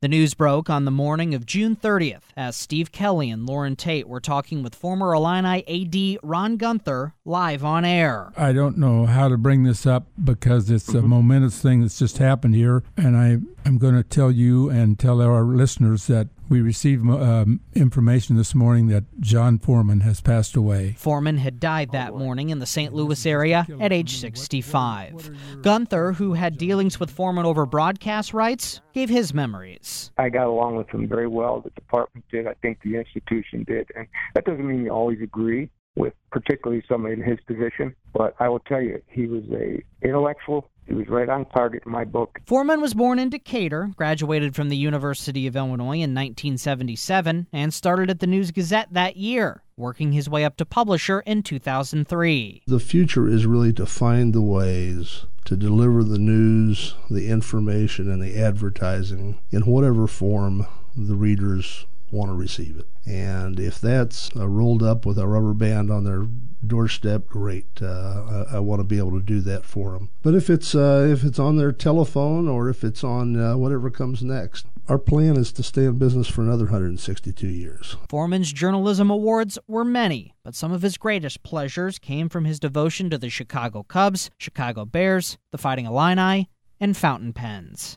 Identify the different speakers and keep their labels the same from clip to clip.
Speaker 1: The news broke on the morning of June 30th as Steve Kelly and Lauren Tate were talking with former Illini AD Ron Guenther live on air.
Speaker 2: I don't know how to bring this up because it's a mm-hmm. momentous thing that's just happened here, and I, I'm going to tell you and tell our listeners that we received um, information this morning that John Foreman has passed away.
Speaker 1: Foreman had died that morning in the St. Louis area at age 65. Guenther, who had dealings with Foreman over broadcast rights, gave his memories.
Speaker 3: I got along with him very well. The department did. I think the institution did. And that doesn't mean you always agree with particularly somebody in his position, but I will tell you, he was a intellectual he was right on target in my book.
Speaker 1: Foreman was born in Decatur, graduated from the University of Illinois in 1977, and started at the News Gazette that year, working his way up to publisher in 2003.
Speaker 4: The future is really to find the ways to deliver the news, the information, and the advertising in whatever form the readers want to receive it. And if that's uh, rolled up with a rubber band on their doorstep, great. Uh, I, I want to be able to do that for them. But if it's uh, if it's on their telephone or if it's on uh, whatever comes next, our plan is to stay in business for another 162 years.
Speaker 1: Foreman's journalism awards were many, but some of his greatest pleasures came from his devotion to the Chicago Cubs, Chicago Bears, the Fighting Illini, and fountain pens.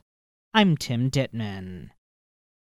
Speaker 1: I'm Tim Ditman.